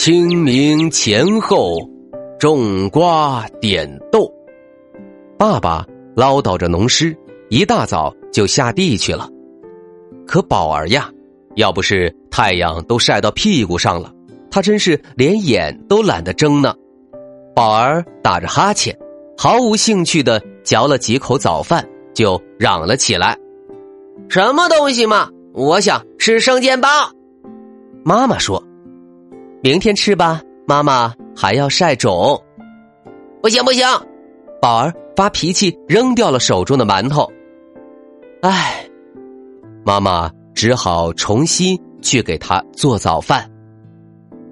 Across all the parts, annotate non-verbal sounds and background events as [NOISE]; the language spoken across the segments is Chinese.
清明前后，种瓜点豆。爸爸唠叨着农诗，一大早就下地去了。可宝儿呀，要不是太阳都晒到屁股上了，他真是连眼都懒得睁呢。宝儿打着哈欠，毫无兴趣的嚼了几口早饭，就嚷了起来：“什么东西嘛！我想吃生煎包。”妈妈说。明天吃吧，妈妈还要晒种。不行不行，宝儿发脾气，扔掉了手中的馒头。唉，妈妈只好重新去给他做早饭。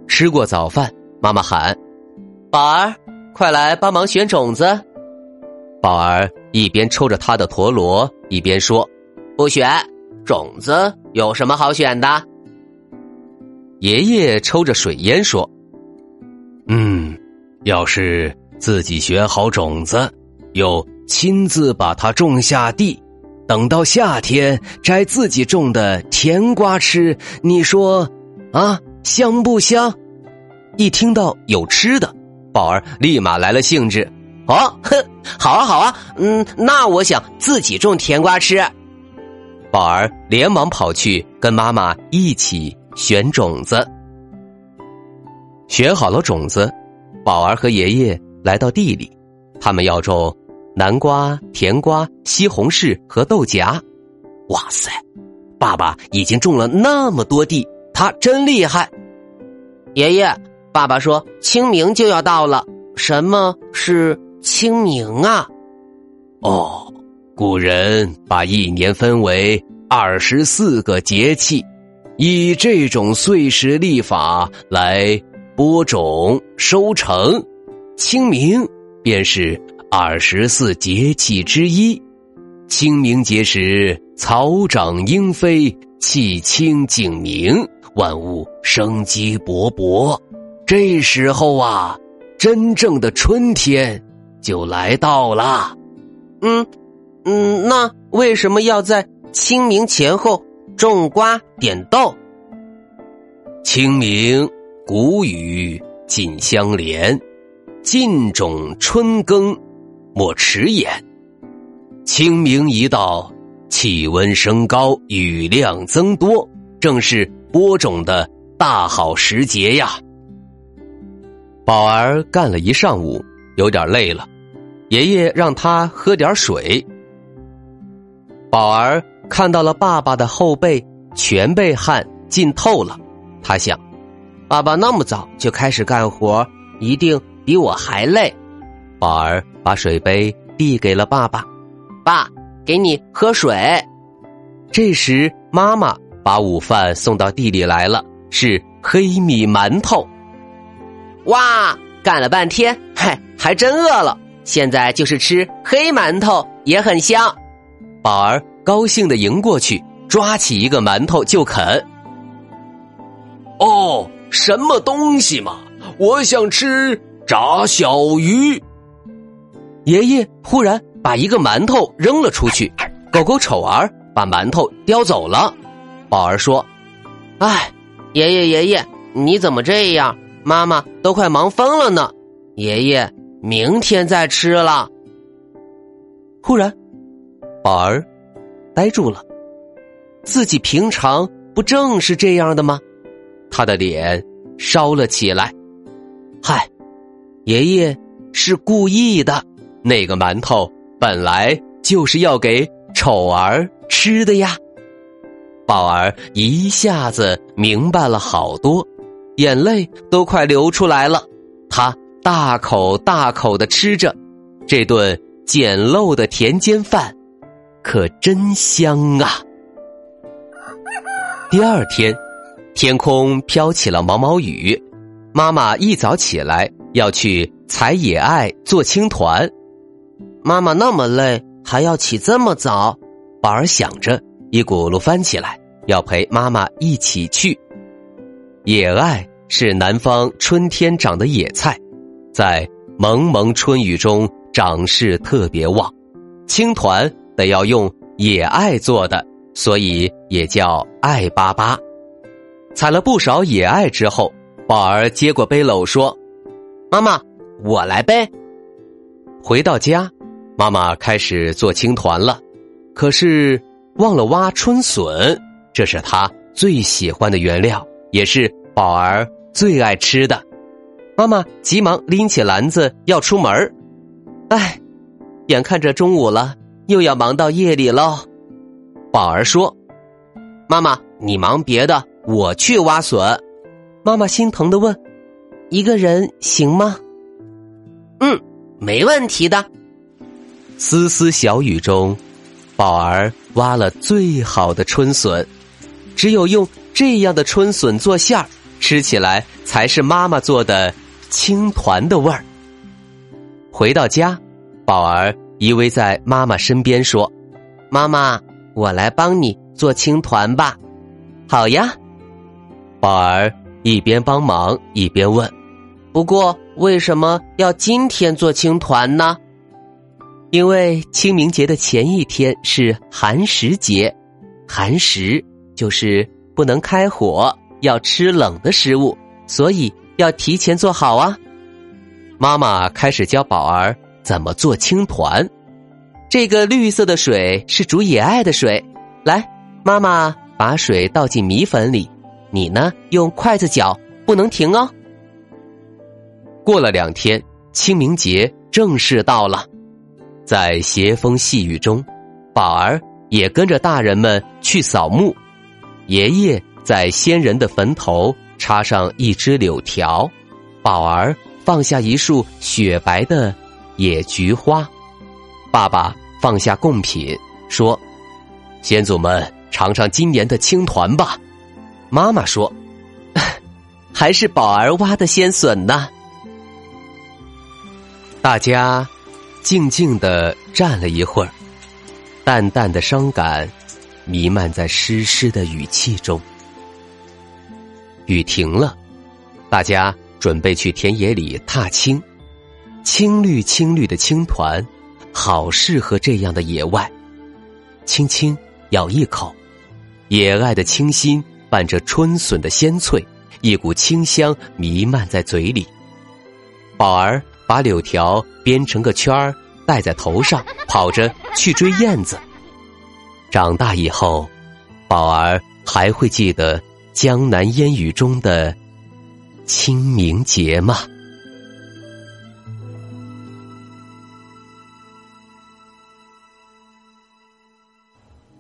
吃过早饭，妈妈喊：“宝儿，快来帮忙选种子。”宝儿一边抽着他的陀螺，一边说：“不选种子，有什么好选的？”爷爷抽着水烟说：“嗯，要是自己选好种子，又亲自把它种下地，等到夏天摘自己种的甜瓜吃，你说啊，香不香？”一听到有吃的，宝儿立马来了兴致。哦，哼，好啊，好啊，嗯，那我想自己种甜瓜吃。宝儿连忙跑去跟妈妈一起。选种子，选好了种子，宝儿和爷爷来到地里，他们要种南瓜、甜瓜、西红柿和豆荚。哇塞，爸爸已经种了那么多地，他真厉害。爷爷，爸爸说清明就要到了，什么是清明啊？哦，古人把一年分为二十四个节气。以这种岁时历法来播种收成，清明便是二十四节气之一。清明节时，草长莺飞，气清景明，万物生机勃勃。这时候啊，真正的春天就来到了。嗯嗯，那为什么要在清明前后？种瓜点豆，清明谷雨紧相连，尽种春耕莫迟延。清明一到，气温升高，雨量增多，正是播种的大好时节呀。宝儿干了一上午，有点累了，爷爷让他喝点水。宝儿。看到了爸爸的后背全被汗浸透了，他想，爸爸那么早就开始干活，一定比我还累。宝儿把水杯递给了爸爸，爸，给你喝水。这时，妈妈把午饭送到地里来了，是黑米馒头。哇，干了半天，嗨，还真饿了。现在就是吃黑馒头也很香。宝儿。高兴的迎过去，抓起一个馒头就啃。哦，什么东西嘛！我想吃炸小鱼。爷爷忽然把一个馒头扔了出去，狗狗丑儿把馒头叼走了。宝儿说：“哎，爷爷爷爷，你怎么这样？妈妈都快忙疯了呢。爷爷，明天再吃了。”忽然，宝儿。呆住了，自己平常不正是这样的吗？他的脸烧了起来。嗨，爷爷是故意的，那个馒头本来就是要给丑儿吃的呀。宝儿一下子明白了好多，眼泪都快流出来了。他大口大口的吃着这顿简陋的田间饭。可真香啊！第二天，天空飘起了毛毛雨，妈妈一早起来要去采野艾做青团。妈妈那么累，还要起这么早？宝儿想着，一骨碌翻起来，要陪妈妈一起去。野艾是南方春天长的野菜，在蒙蒙春雨中长势特别旺。青团得要用野艾做的，所以也叫艾粑粑。采了不少野艾之后，宝儿接过背篓说：“妈妈，我来背。”回到家，妈妈开始做青团了，可是忘了挖春笋，这是她最喜欢的原料，也是。宝儿最爱吃的，妈妈急忙拎起篮子要出门儿。哎，眼看着中午了，又要忙到夜里喽。宝儿说：“妈妈，你忙别的，我去挖笋。”妈妈心疼的问：“一个人行吗？”“嗯，没问题的。”丝丝小雨中，宝儿挖了最好的春笋，只有用这样的春笋做馅儿。吃起来才是妈妈做的青团的味儿。回到家，宝儿依偎在妈妈身边说：“妈妈，我来帮你做青团吧。”“好呀。”宝儿一边帮忙一边问：“不过为什么要今天做青团呢？”“因为清明节的前一天是寒食节，寒食就是不能开火。”要吃冷的食物，所以要提前做好啊！妈妈开始教宝儿怎么做青团。这个绿色的水是煮野艾的水。来，妈妈把水倒进米粉里，你呢用筷子搅，不能停哦。过了两天，清明节正式到了，在斜风细雨中，宝儿也跟着大人们去扫墓，爷爷。在先人的坟头插上一枝柳条，宝儿放下一束雪白的野菊花，爸爸放下贡品，说：“先祖们尝尝今年的青团吧。”妈妈说：“ [LAUGHS] 还是宝儿挖的鲜笋呢。”大家静静的站了一会儿，淡淡的伤感弥漫在湿湿的雨气中。雨停了，大家准备去田野里踏青。青绿青绿的青团，好适合这样的野外。轻轻咬一口，野艾的清新伴着春笋的鲜脆，一股清香弥漫在嘴里。宝儿把柳条编成个圈儿，戴在头上，跑着去追燕子。长大以后，宝儿还会记得。江南烟雨中的清明节吗？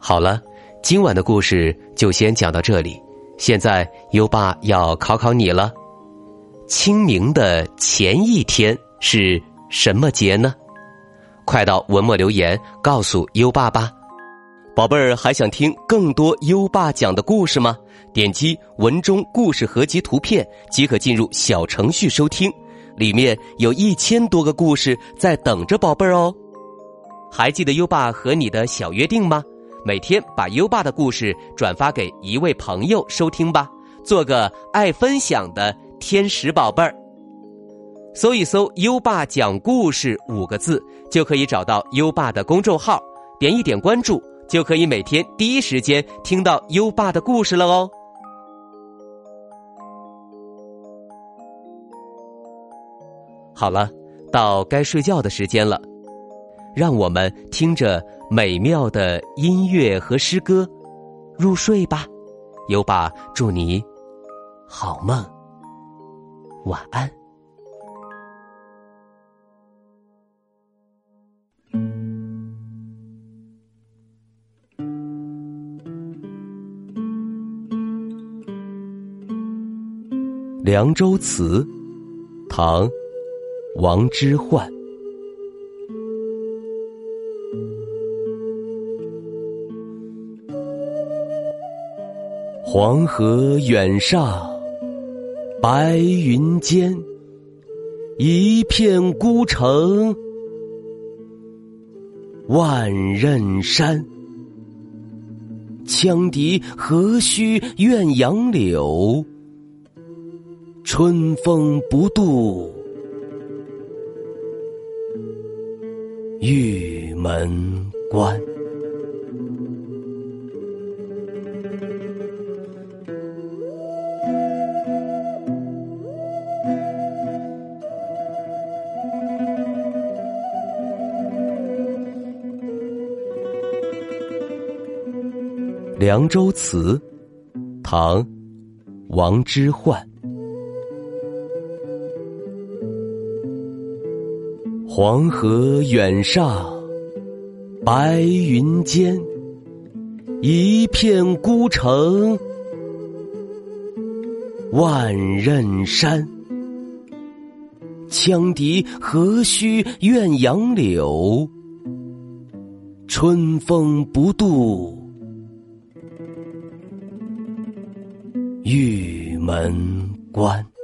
好了，今晚的故事就先讲到这里。现在优爸要考考你了：清明的前一天是什么节呢？快到文末留言告诉优爸吧。宝贝儿，还想听更多优爸讲的故事吗？点击文中故事合集图片即可进入小程序收听，里面有一千多个故事在等着宝贝儿哦。还记得优爸和你的小约定吗？每天把优爸的故事转发给一位朋友收听吧，做个爱分享的天使宝贝儿。搜一搜“优爸讲故事”五个字，就可以找到优爸的公众号，点一点关注。就可以每天第一时间听到优爸的故事了哦。好了，到该睡觉的时间了，让我们听着美妙的音乐和诗歌入睡吧。优爸祝你好梦，晚安。《凉州词》，唐·王之涣。黄河远上，白云间，一片孤城，万仞山。羌笛何须怨杨柳？春风不度玉门关。《凉州词》，唐·王之涣。黄河远上，白云间，一片孤城，万仞山。羌笛何须怨杨柳？春风不度。玉门关。